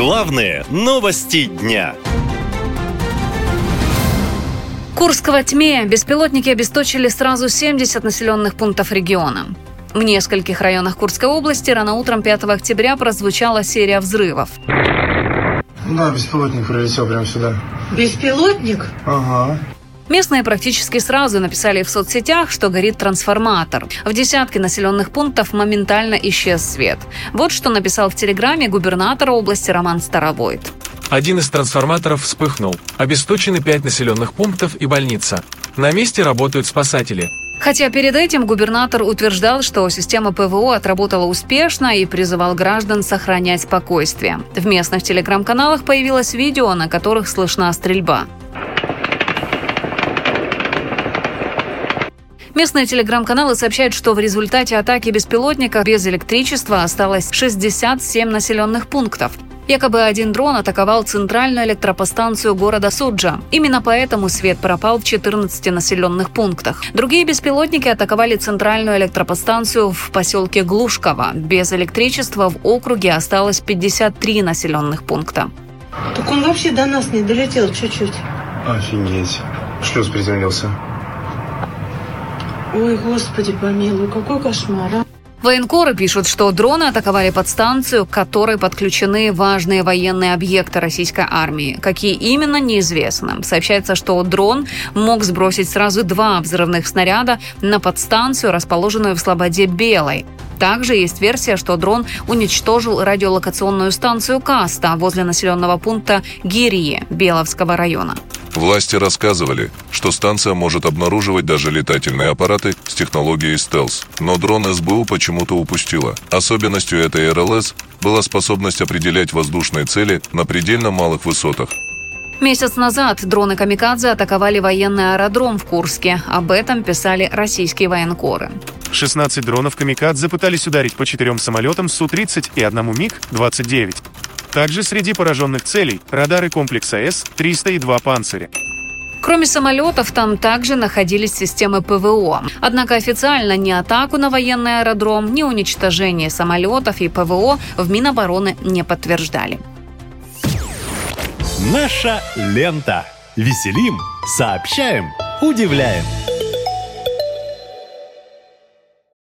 Главные новости дня. Курск во тьме. Беспилотники обесточили сразу 70 населенных пунктов региона. В нескольких районах Курской области рано утром 5 октября прозвучала серия взрывов. Да, беспилотник прилетел прямо сюда. Беспилотник? Ага. Местные практически сразу написали в соцсетях, что горит трансформатор. В десятке населенных пунктов моментально исчез свет. Вот что написал в Телеграме губернатор области Роман Старовойт. Один из трансформаторов вспыхнул. Обесточены пять населенных пунктов и больница. На месте работают спасатели. Хотя перед этим губернатор утверждал, что система ПВО отработала успешно и призывал граждан сохранять спокойствие. В местных телеграм-каналах появилось видео, на которых слышна стрельба. Местные телеграм-каналы сообщают, что в результате атаки беспилотника без электричества осталось 67 населенных пунктов. Якобы один дрон атаковал центральную электропостанцию города Суджа. Именно поэтому свет пропал в 14 населенных пунктах. Другие беспилотники атаковали центральную электропостанцию в поселке Глушково. Без электричества в округе осталось 53 населенных пункта. Так он вообще до нас не долетел чуть-чуть. Офигеть. Шлюз приземлился. Ой, господи помилуй, какой кошмар, а? Военкоры пишут, что дроны атаковали подстанцию, к которой подключены важные военные объекты российской армии. Какие именно, неизвестно. Сообщается, что дрон мог сбросить сразу два взрывных снаряда на подстанцию, расположенную в Слободе Белой. Также есть версия, что дрон уничтожил радиолокационную станцию Каста возле населенного пункта Гирии Беловского района. Власти рассказывали, что станция может обнаруживать даже летательные аппараты с технологией стелс, но дрон СБУ почему-то упустила. Особенностью этой РЛС была способность определять воздушные цели на предельно малых высотах. Месяц назад дроны «Камикадзе» атаковали военный аэродром в Курске. Об этом писали российские военкоры. 16 дронов «Камикадзе» пытались ударить по четырем самолетам Су-30 и одному МиГ-29. Также среди пораженных целей радары комплекса С-300 и два «Панциря». Кроме самолетов, там также находились системы ПВО. Однако официально ни атаку на военный аэродром, ни уничтожение самолетов и ПВО в Минобороны не подтверждали. Наша лента. Веселим, сообщаем, удивляем.